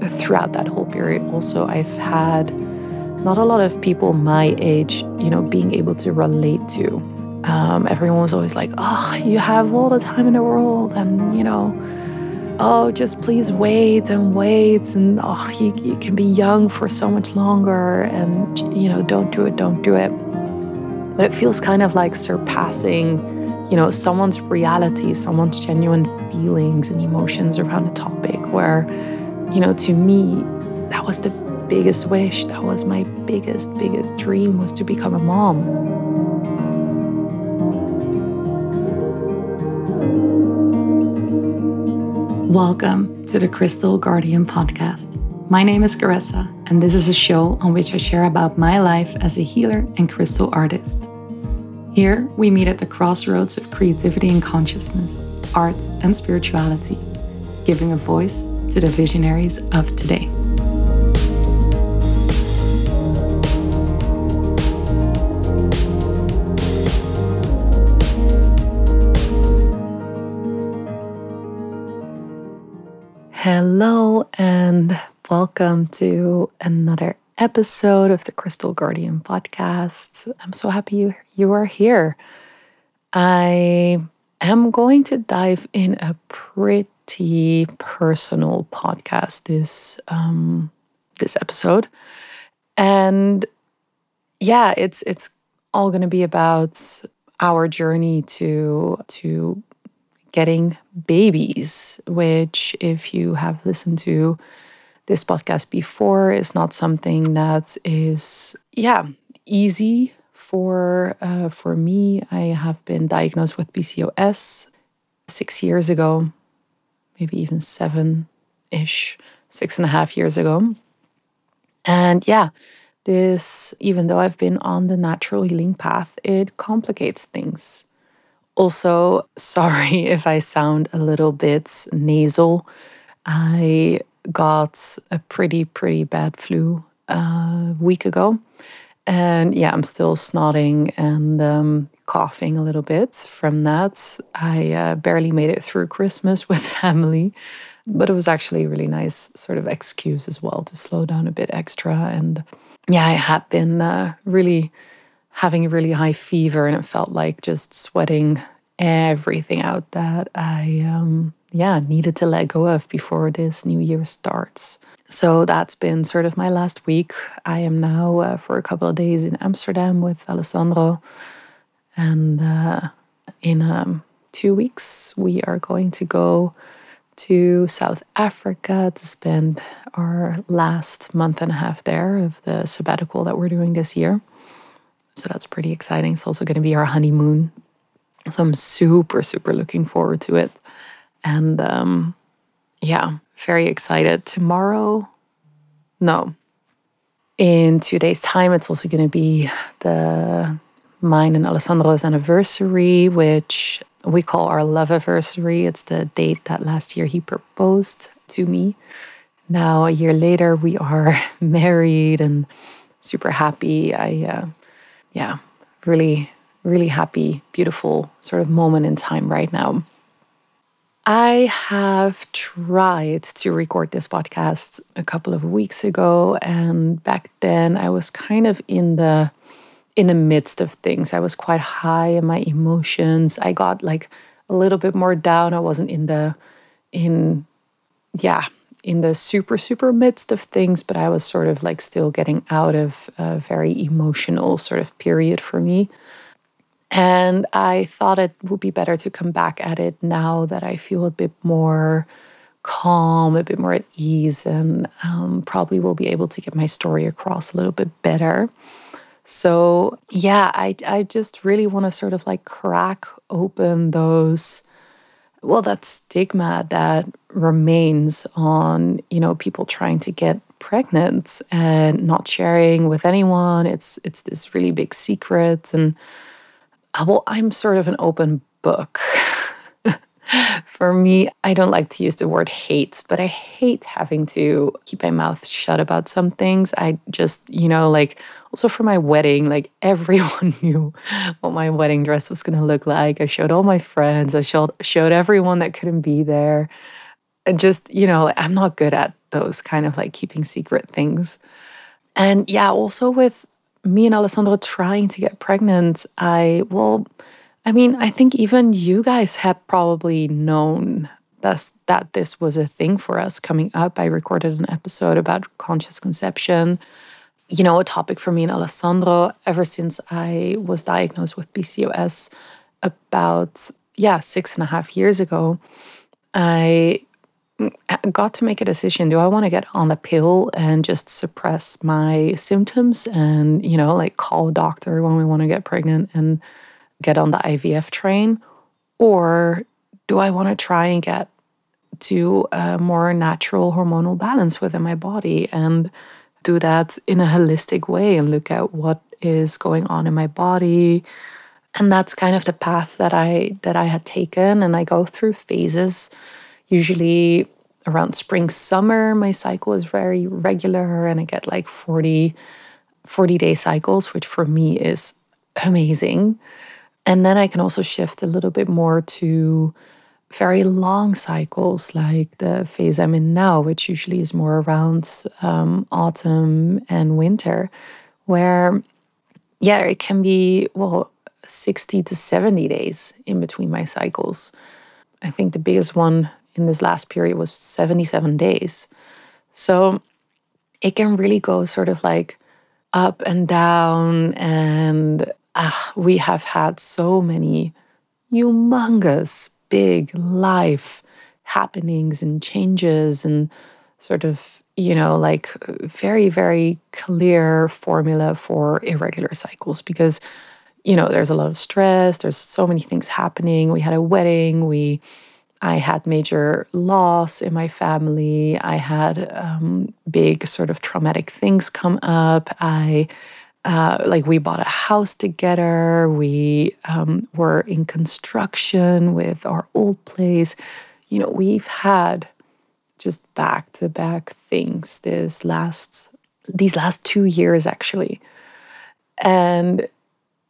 throughout that whole period, also, I've had not a lot of people my age, you know, being able to relate to. Um, everyone was always like, oh, you have all the time in the world, and, you know, oh, just please wait and wait, and oh, you, you can be young for so much longer, and, you know, don't do it, don't do it. But it feels kind of like surpassing, you know, someone's reality, someone's genuine feelings and emotions around a topic where, you know, to me, that was the biggest wish, that was my biggest, biggest dream was to become a mom. Welcome to the Crystal Guardian podcast. My name is Caressa, and this is a show on which I share about my life as a healer and crystal artist. Here, we meet at the crossroads of creativity and consciousness, art and spirituality, giving a voice to the visionaries of today. Hello, and welcome to another episode of the Crystal Guardian podcast. I'm so happy you, you are here. I am going to dive in a pretty personal podcast this um, this episode, and yeah, it's it's all going to be about our journey to to getting babies, which, if you have listened to this podcast before, is not something that is, yeah, easy for uh, for me. I have been diagnosed with PCOS six years ago, maybe even seven ish, six and a half years ago. And yeah, this, even though I've been on the natural healing path, it complicates things. Also, sorry if I sound a little bit nasal. I got a pretty, pretty bad flu a week ago. And yeah, I'm still snotting and um, coughing a little bit from that. I uh, barely made it through Christmas with family, but it was actually a really nice sort of excuse as well to slow down a bit extra. And yeah, I had been uh, really having a really high fever and it felt like just sweating everything out that I um yeah, needed to let go of before this new year starts. So that's been sort of my last week. I am now uh, for a couple of days in Amsterdam with Alessandro. And uh, in um, two weeks, we are going to go to South Africa to spend our last month and a half there of the sabbatical that we're doing this year. So that's pretty exciting. It's also going to be our honeymoon. So I'm super, super looking forward to it. And um, yeah, very excited. Tomorrow, no. In two days' time, it's also going to be the mine and Alessandro's anniversary, which we call our love anniversary. It's the date that last year he proposed to me. Now, a year later, we are married and super happy. I, uh, yeah, really, really happy, beautiful sort of moment in time right now. I have tried to record this podcast a couple of weeks ago and back then I was kind of in the in the midst of things. I was quite high in my emotions. I got like a little bit more down. I wasn't in the in yeah, in the super super midst of things, but I was sort of like still getting out of a very emotional sort of period for me. And I thought it would be better to come back at it now that I feel a bit more calm, a bit more at ease, and um, probably will be able to get my story across a little bit better. So, yeah, I, I just really want to sort of like crack open those, well, that stigma that remains on, you know, people trying to get pregnant and not sharing with anyone. It's it's this really big secret and well, I'm sort of an open book. For me, I don't like to use the word hate, but I hate having to keep my mouth shut about some things. I just, you know, like also for my wedding, like everyone knew what my wedding dress was going to look like. I showed all my friends, I showed showed everyone that couldn't be there. And just, you know, I'm not good at those kind of like keeping secret things. And yeah, also with me and Alessandro trying to get pregnant, I, well, I mean, I think even you guys have probably known that's, that this was a thing for us coming up. I recorded an episode about conscious conception, you know, a topic for me and Alessandro ever since I was diagnosed with PCOS about, yeah, six and a half years ago. I mm, got to make a decision do i want to get on a pill and just suppress my symptoms and you know like call a doctor when we want to get pregnant and get on the ivf train or do i want to try and get to a more natural hormonal balance within my body and do that in a holistic way and look at what is going on in my body? And that's kind of the path that i that i had taken and i go through phases. Usually around spring summer my cycle is very regular and i get like 40 40 day cycles which for me is amazing and then i can also shift a little bit more to very long cycles like the phase i'm in now which usually is more around um, autumn and winter where yeah it can be well 60 to 70 days in between my cycles i think the biggest one in this last period was 77 days. So it can really go sort of like up and down. And uh, we have had so many humongous, big life happenings and changes and sort of, you know, like very, very clear formula for irregular cycles because, you know, there's a lot of stress, there's so many things happening. We had a wedding, we I had major loss in my family. I had um, big sort of traumatic things come up. I uh, like we bought a house together. We um, were in construction with our old place. You know, we've had just back to back things this last these last two years actually, and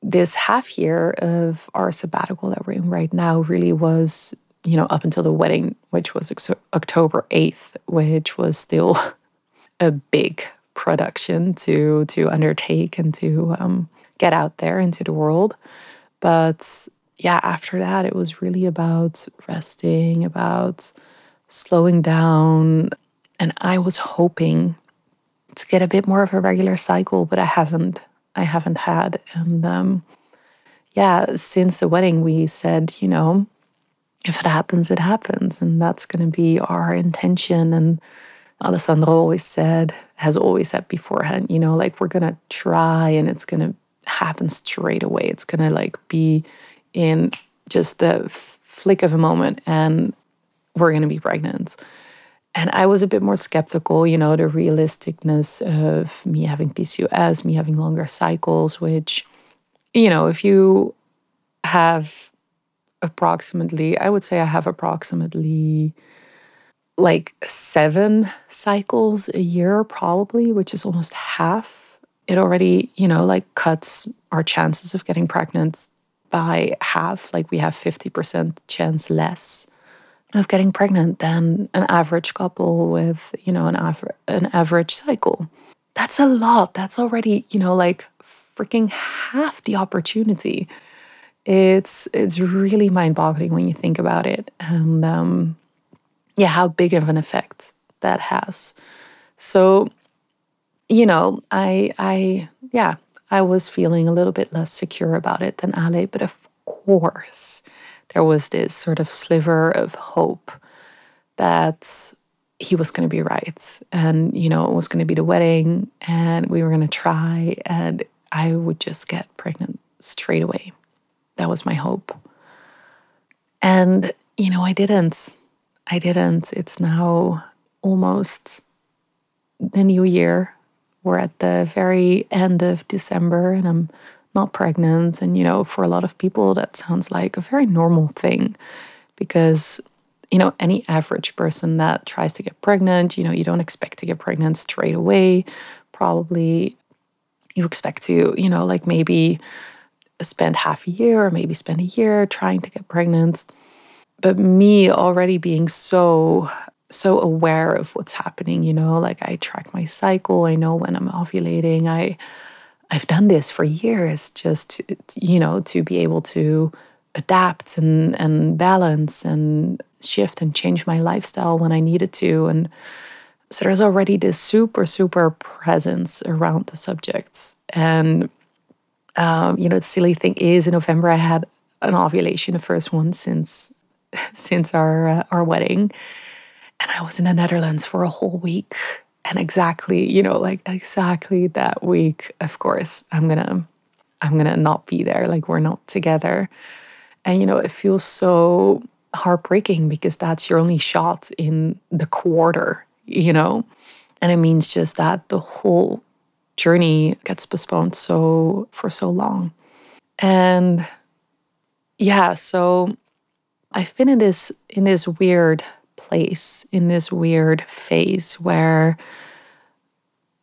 this half year of our sabbatical that we're in right now really was you know, up until the wedding, which was October 8th, which was still a big production to to undertake and to um, get out there into the world. But yeah, after that, it was really about resting, about slowing down. And I was hoping to get a bit more of a regular cycle, but I haven't. I haven't had. And um, yeah, since the wedding, we said, you know, if it happens, it happens. And that's going to be our intention. And Alessandro always said, has always said beforehand, you know, like we're to try and it's to happen straight away. It's to like be in just the flick of a moment and we're to be pregnant. And I was a bit more skeptical, you know, the realisticness of me having PCOS, me having longer cycles, which, you know, if you have approximately, I would say I have approximately like seven cycles a year, probably, which is almost half. It already, you know, like cuts our chances of getting pregnant by half. Like we have 50% chance less of getting pregnant than an average couple with, you know, an, aver- an average cycle. That's a lot. That's already, you know, like freaking half the opportunity it's it's really mind-boggling when you think about it and um, yeah how big of an effect that has so you know i i yeah i was feeling a little bit less secure about it than ale but of course there was this sort of sliver of hope that he was going to be right and you know it was going to be the wedding and we were going to try and i would just get pregnant straight away that was my hope. And, you know, I didn't. I didn't. It's now almost the new year. We're at the very end of December and I'm not pregnant. And, you know, for a lot of people, that sounds like a very normal thing because, you know, any average person that tries to get pregnant, you know, you don't expect to get pregnant straight away. Probably you expect to, you know, like maybe spend half a year or maybe spend a year trying to get pregnant. But me already being so so aware of what's happening, you know, like I track my cycle, I know when I'm ovulating. I I've done this for years just to, you know, to be able to adapt and and balance and shift and change my lifestyle when I needed to and so there's already this super super presence around the subjects and um, you know the silly thing is in November I had an ovulation the first one since since our uh, our wedding and I was in the Netherlands for a whole week. And exactly, you know, like exactly that week, of course, I'm gonna I'm gonna not be there. Like we're not together. And you know, it feels so heartbreaking because that's your only shot in the quarter, you know? And it means just that the whole journey gets postponed so for so long. And yeah, so I've been in this in this weird place in this weird phase where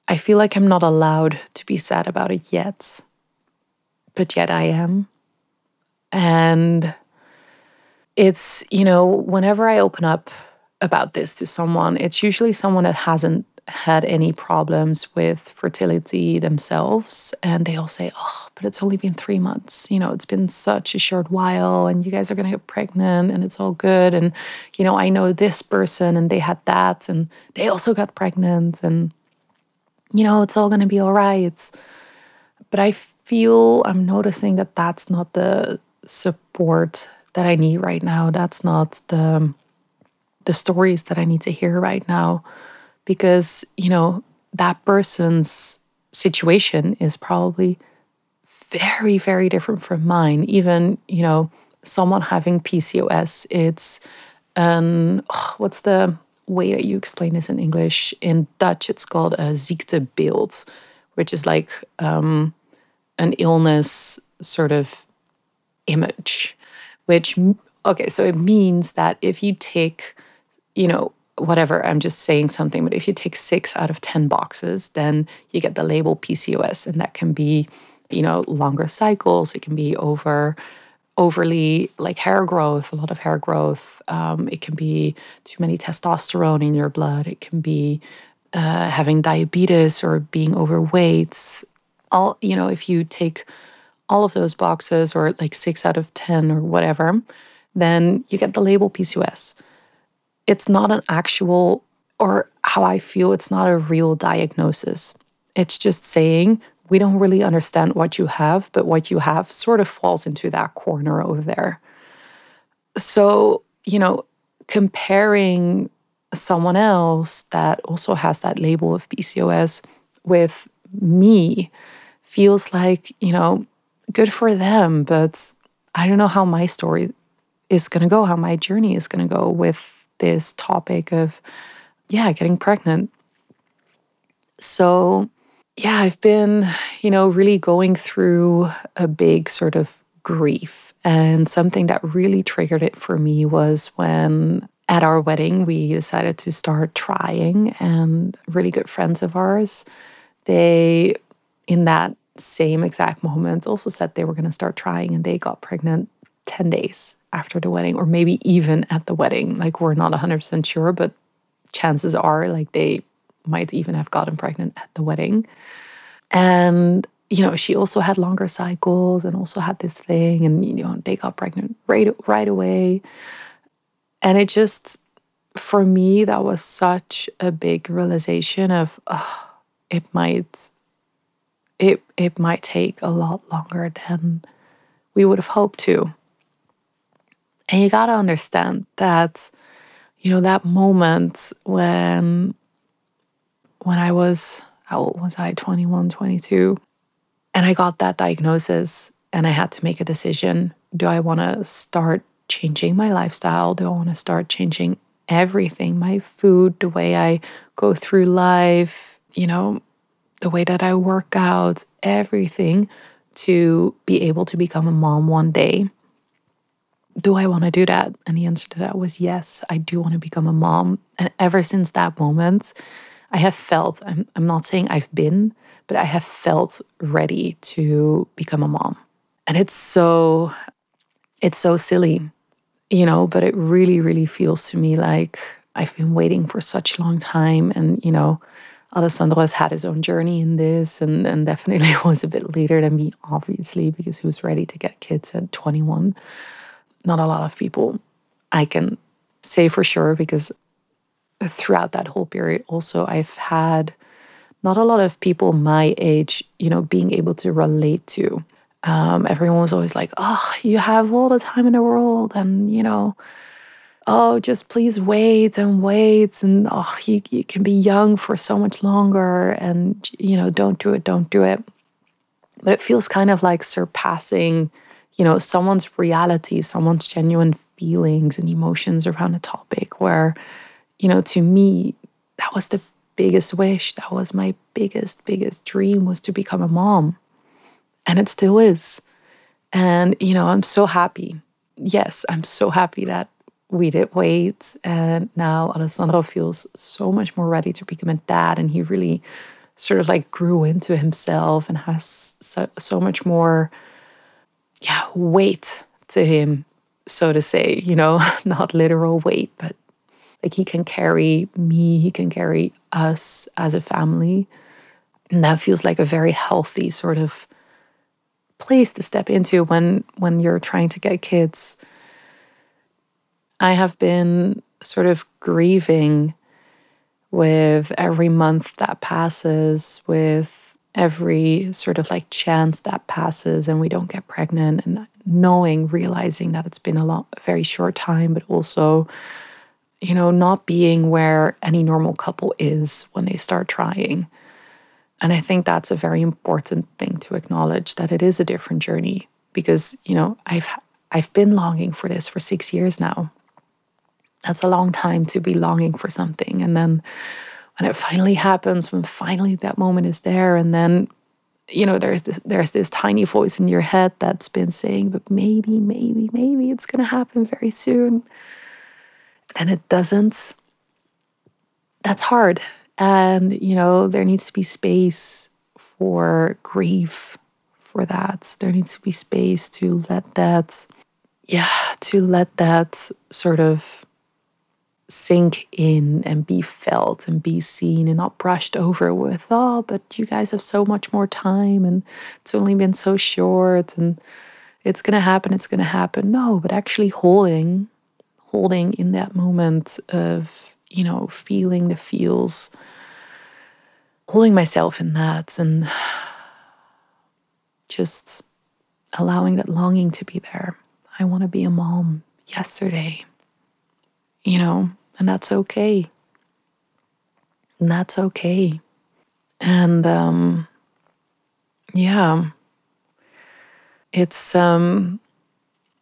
I feel like I'm not allowed to be sad about it yet, but yet I am. And it's, you know, whenever I open up about this to someone, it's usually someone that hasn't had any problems with fertility themselves. And they all say, oh, but it's only been three months. You know, it's been such a short while, and you guys are going to get pregnant, and it's all good. And, you know, I know this person, and they had that, and they also got pregnant. And, you know, it's all going to be all right. But I feel I'm noticing that that's not the support that I need right now. That's not the the stories that I need to hear right now because, you know, that person's situation is probably very, very different from mine. Even, you know, someone having PCOS, it's um, oh, what's the way that you explain this in English? In Dutch, it's called a ziektebeeld, which is like um, an illness sort of image, which, okay, so it means that if you take, you know, whatever, I'm just saying something, but if you take six out of 10 boxes, then you get the label PCOS. And that can be, you know, longer cycles, it can be over overly like hair growth, a lot of hair growth. Um, it can be too many testosterone in your blood. It can be uh, having diabetes or being overweight. All you know, if you take all of those boxes or like six out of ten or whatever, then you get the label PCOS it's not an actual, or how I feel, it's not a real diagnosis. It's just saying we don't really understand what you have, but what you have sort of falls into that corner over there. So, you know, comparing someone else that also has that label of PCOS with me feels like, you know, good for them, but I don't know how my story is going to go, how my journey is going to go with this topic of, yeah, getting pregnant. So, yeah, I've been, you know, really going through a big sort of grief. And something that really triggered it for me was when at our wedding we decided to start trying, and really good friends of ours, they, in that same exact moment, also said they were going to start trying and they got pregnant 10 days after the wedding, or maybe even at the wedding. Like, we're not 100% sure, but chances are, like, they might even have gotten pregnant at the wedding. And, you know, she also had longer cycles and also had this thing, and, you know, they got pregnant right, right away. And it just, for me, that was such a big realization of, oh, it might, it, it might take a lot longer than we would have hoped to. And you got to understand that, you know, that moment when, when I was, how old was I? 21, 22. And I got that diagnosis and I had to make a decision. Do I want to start changing my lifestyle? Do I want to start changing everything my food, the way I go through life, you know, the way that I work out, everything to be able to become a mom one day? Do I want to do that? And the answer to that was yes, I do want to become a mom. And ever since that moment, I have felt, I'm, I'm not saying I've been, but I have felt ready to become a mom. And it's so, it's so silly, mm. you know, but it really, really feels to me like I've been waiting for such a long time. And, you know, Alessandro has had his own journey in this and, and definitely was a bit later than me, obviously, because he was ready to get kids at 21. Not a lot of people I can say for sure, because throughout that whole period, also, I've had not a lot of people my age, you know, being able to relate to. Um, everyone was always like, oh, you have all the time in the world. And, you know, oh, just please wait and wait. And, oh, you, you can be young for so much longer. And, you know, don't do it, don't do it. But it feels kind of like surpassing, you know, someone's reality, someone's genuine feelings and emotions around a topic where, you know, to me, that was the biggest wish. That was my biggest, biggest dream was to become a mom. And it still is. And, you know, I'm so happy. Yes, I'm so happy that we did wait. And now Alessandro feels so much more ready to become a dad. And he really sort of like grew into himself and has so, so much more, yeah, weight to him, so to say, you know, not literal weight, but like he can carry me, he can carry us as a family. And that feels like a very healthy sort of place to step into when when you're trying to get kids. I have been sort of grieving with every month that passes, with every sort of like chance that passes and we don't get pregnant and knowing, realizing that it's been a lot a very short time, but also you know, not being where any normal couple is when they start trying. And I think that's a very important thing to acknowledge that it is a different journey because, you know, I've I've been longing for this for 6 years now. That's a long time to be longing for something and then when it finally happens, when finally that moment is there and then you know there's this, there's this tiny voice in your head that's been saying but maybe maybe maybe it's to happen very soon and then it doesn't, that's hard. And, you know, there needs to be space for grief for that. There needs to be space to let that, yeah, to let that sort of sink in and be felt and be seen and not brushed over with, oh, but you guys have so much more time and it's only been so short and it's going to happen, it's going to happen. No, but actually holding holding in that moment of, you know, feeling the feels, holding myself in that and just allowing that longing to be there. I want to be a mom yesterday, you know, and that's okay. And that's okay. And um, yeah, it's um,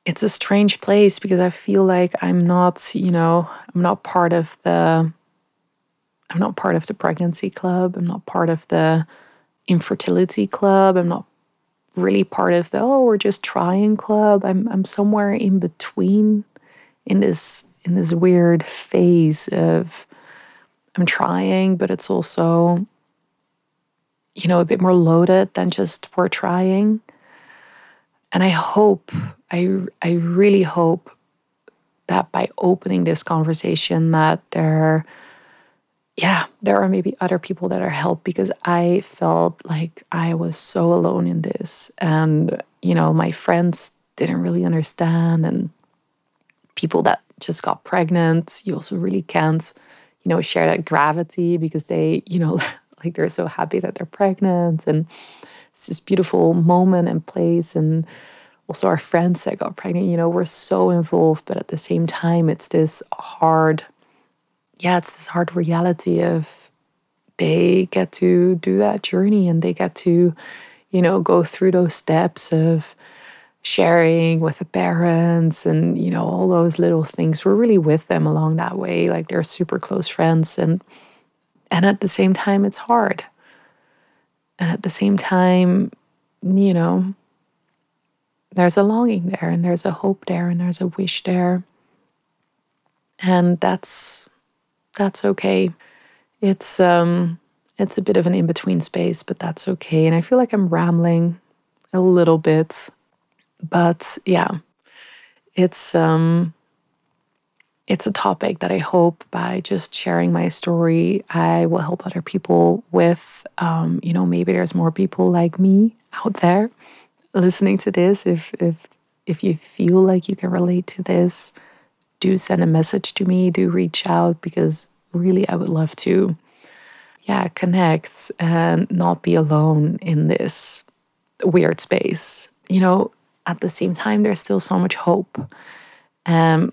it's a strange place because I feel like I'm not, you know, I'm not part of the I'm not part of the pregnancy club. I'm not part of the infertility club. I'm not really part of the oh, we're just trying club. I'm I'm somewhere in between in this in this weird phase of I'm trying, but it's also you know, a bit more loaded than just we're trying. And I hope, I, I really hope that by opening this conversation that there yeah, there are maybe other people that are helped because I felt like I was so alone in this. And, you know, my friends didn't really understand. And people that just got pregnant, you also really can't, you know, share that gravity because they, you know, like they're so happy that they're pregnant. And it's this beautiful moment and place and also our friends that got pregnant you know we're so involved but at the same time it's this hard yeah it's this hard reality of they get to do that journey and they get to you know go through those steps of sharing with the parents and you know all those little things we're really with them along that way like they're super close friends and and at the same time it's hard and at the same time, you know, there's a longing there and there's a hope there and there's a wish there. And that's that's okay. It's um it's a bit of an in-between space, but that's okay. And I feel like I'm rambling a little bit. But yeah, it's um it's a topic that I hope by just sharing my story, I will help other people with. Um, you know, maybe there's more people like me out there listening to this. If if if you feel like you can relate to this, do send a message to me. Do reach out because really, I would love to, yeah, connect and not be alone in this weird space. You know, at the same time, there's still so much hope. Um,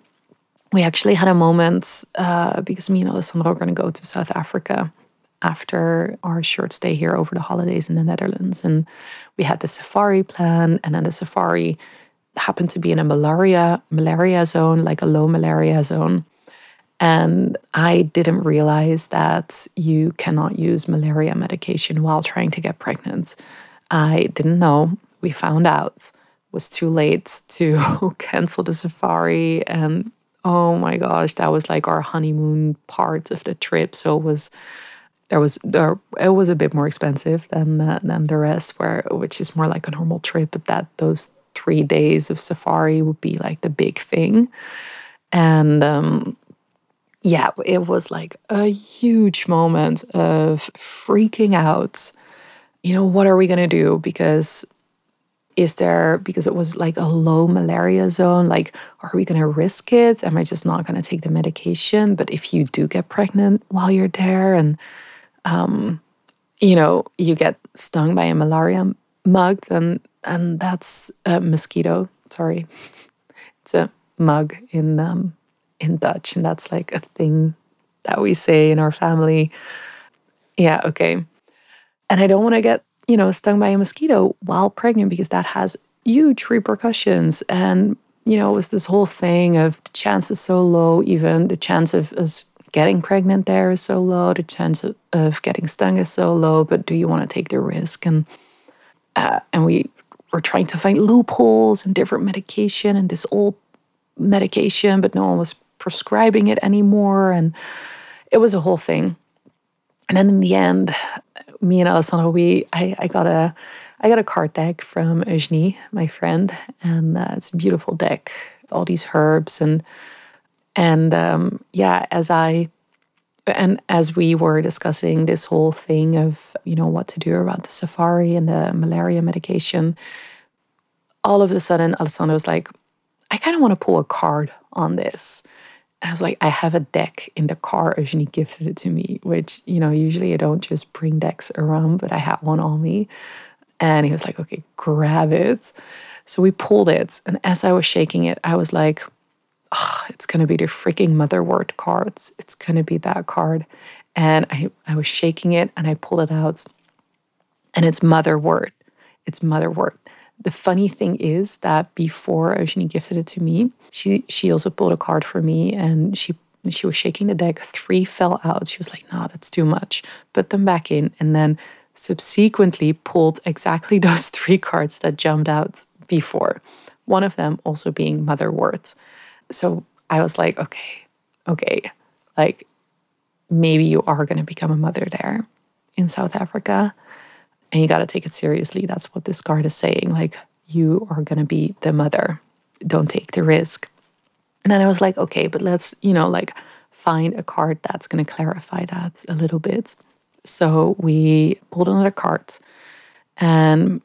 we actually had a moment uh, because me and Alessandro are going to go to South Africa after our short stay here over the holidays in the Netherlands. And we had the safari plan, and then the safari happened to be in a malaria malaria zone, like a low malaria zone. And I didn't realize that you cannot use malaria medication while trying to get pregnant. I didn't know. We found out. Was too late to cancel the safari and oh my gosh, that was like our honeymoon part of the trip. So it was there was there it was a bit more expensive than uh, than the rest, where which is more like a normal trip. But that those three days of safari would be like the big thing, and um, yeah, it was like a huge moment of freaking out. You know, what are we gonna do? Because is there because it was like a low malaria zone like are we going to risk it? Am i just not going to take the medication? But if you do get pregnant while you're there and um, you know you get stung by a malaria mug then and that's a mosquito sorry. It's a mug in um, in dutch and that's like a thing that we say in our family. Yeah okay. And i don't want to get you know, stung by a mosquito while pregnant because that has huge repercussions. And, you know, it was this whole thing of the chance is so low, even the chance of us getting pregnant there is so low, the chance of, of getting stung is so low, but do you want to take the risk? And uh, and we were trying to find loopholes and different medication and this old medication, but no one was prescribing it anymore. And it was a whole thing. And then in the end, me and Alessandro, we I, I got a I got a card deck from Eugenie, my friend, and uh, it's a beautiful deck. All these herbs and and um, yeah, as I and as we were discussing this whole thing of you know what to do around the safari and the malaria medication, all of a sudden Alessandro was like, I kind of want to pull a card on this. I was like, I have a deck in the car. Eugenie gifted it to me, which, you know, usually I don't just bring decks around, but I had one on me. And he was like, okay, grab it. So we pulled it. And as I was shaking it, I was like, oh, it's going to be the freaking motherwort cards. It's going to be that card. And I, I was shaking it and I pulled it out. And it's motherwort. It's motherwort. The funny thing is that before Eugenie gifted it to me, she she also pulled a card for me and she she was shaking the deck. Three fell out. She was like, "No, that's too much." Put them back in, and then subsequently pulled exactly those three cards that jumped out before. One of them also being motherwort. So I was like, okay, okay, like maybe you are going to become a mother there in South Africa and you got to take it seriously. That's what this card is saying. Like, you are going to be the mother. Don't take the risk. And then I was like, okay, but let's, you know, like find a card that's going to clarify that a little bit. So we pulled another card and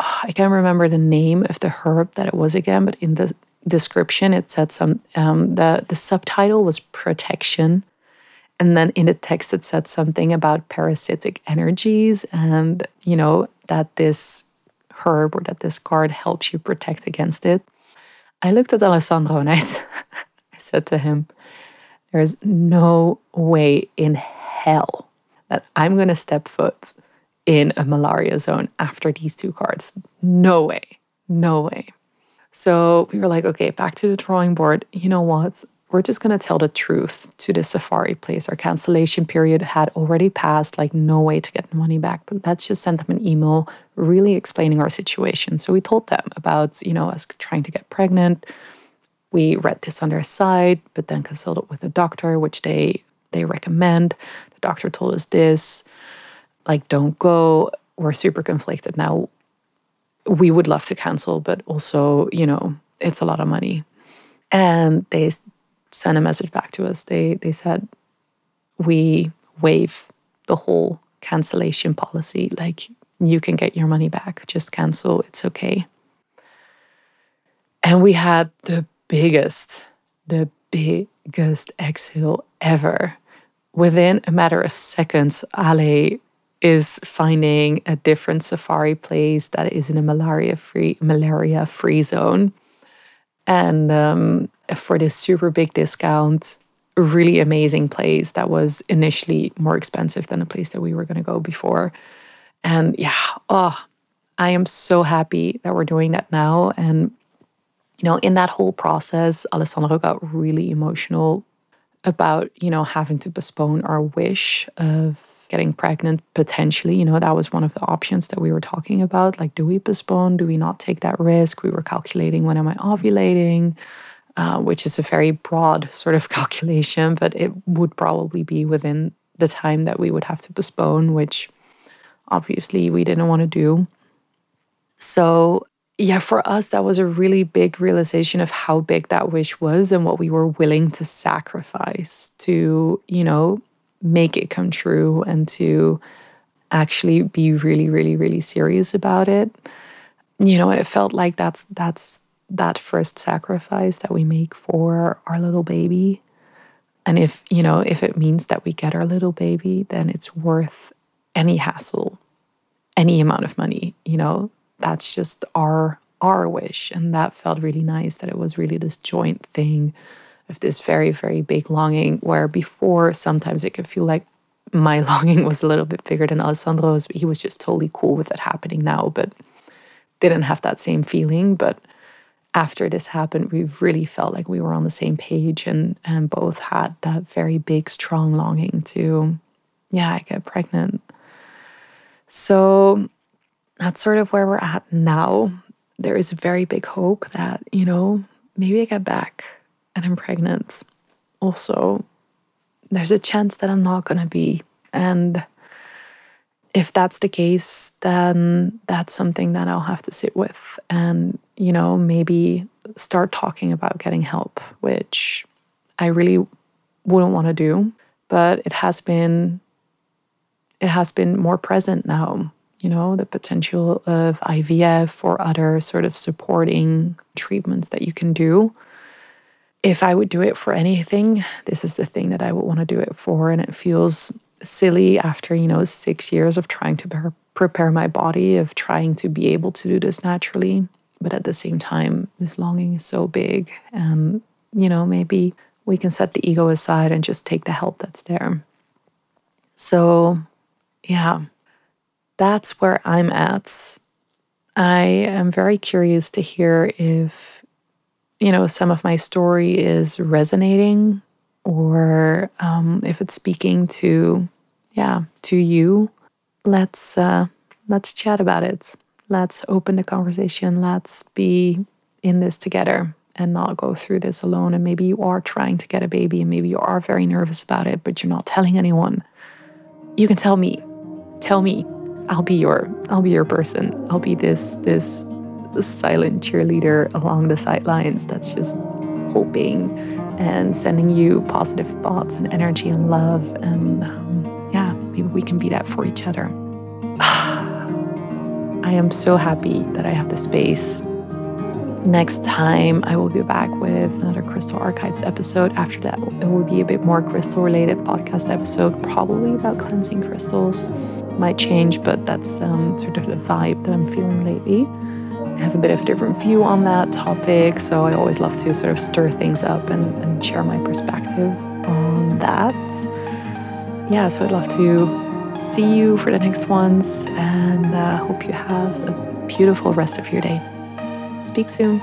oh, I can't remember the name of the herb that it was again, but in the description it said some um, the the subtitle was protection and then in the text, it said something about parasitic energies and, you know, that this herb or that this card helps you protect against it. I looked at Alessandro and I, said to him, There is no way in hell that I'm going to step foot in a malaria zone after these two cards. No way. No way. So we were like, okay, back to the drawing board. You know what? We're just going to tell the truth to the safari place. Our cancellation period had already passed, like no way to get the money back. But let's just send them an email really explaining our situation. So we told them about, you know, us trying to get pregnant. We read this on their site, but then consulted with a doctor, which they they recommend. The doctor told us this, like, don't go. We're super conflicted. Now we would love to cancel, but also, you know, it's a lot of money. And they sent a message back to us. They they said we waive the whole cancellation policy. Like you can get your money back. Just cancel. It's okay. And we had the biggest, the biggest exhale ever. Within a matter of seconds, Ale is finding a different safari place that is in a malaria free malaria free zone and um, for this super big discount really amazing place that was initially more expensive than the place that we were going to go before and yeah oh i am so happy that we're doing that now and you know in that whole process alessandro got really emotional about you know having to postpone our wish of getting pregnant potentially. You know, that was one of the options that we were talking about. Like, do we postpone? Do we not take that risk? We were calculating when am I ovulating, uh, which is a very broad sort of calculation, but it would probably be within the time that we would have to postpone, which obviously we didn't want to do. So, yeah, for us, that was a really big realization of how big that wish was and what we were willing to sacrifice to, you know, make it come true and to actually be really really really serious about it you know and it felt like that's that's that first sacrifice that we make for our little baby and if you know if it means that we get our little baby then it's worth any hassle any amount of money you know that's just our our wish and that felt really nice that it was really this joint thing of this very, very big longing, where before sometimes it could feel like my longing was a little bit bigger than Alessandro's. He was just totally cool with it happening now, but didn't have that same feeling. But after this happened, we really felt like we were on the same page and, and both had that very big, strong longing to, yeah, I get pregnant. So that's sort of where we're at now. There is very big hope that, you know, maybe I get back and I'm pregnant, also, there's a chance that I'm not going to be. And if that's the case, then that's something that I'll have to sit with and, you know, maybe start talking about getting help, which I really wouldn't want to do. But it has been it has been more present now, you know, the potential of IVF or other sort of supporting treatments that you can do if I would do it for anything, this is the thing that I would want to do it for. And it feels silly after, you know, six years of trying to prepare my body, of trying to be able to do this naturally. But at the same time, this longing is so big. And, you know, maybe we can set the ego aside and just take the help that's there. So, yeah, that's where I'm at. I am very curious to hear if you know, some of my story is resonating or um, if it's speaking to, yeah, to you, let's uh, let's chat about it. Let's open the conversation. Let's be in this together and not go through this alone. And maybe you are trying to get a baby and maybe you are very nervous about it, but you're not telling anyone. You can tell me. Tell me. I'll be your I'll be your person. I'll be this this silent cheerleader along the sidelines that's just hoping and sending you positive thoughts and energy and love. And we can be that for each other. I am so happy that I have the space. Next time, I will be back with another Crystal Archives episode. After that, it will be a bit more crystal related podcast episode, probably about cleansing crystals. Might change, but that's um, sort of the vibe that I'm feeling lately I have a bit of a different view on that topic. So I always love to sort of stir things up and, and share my perspective on that. Yeah, so I'd love to see you for the next ones and uh, hope you have a beautiful rest of your day. Speak soon.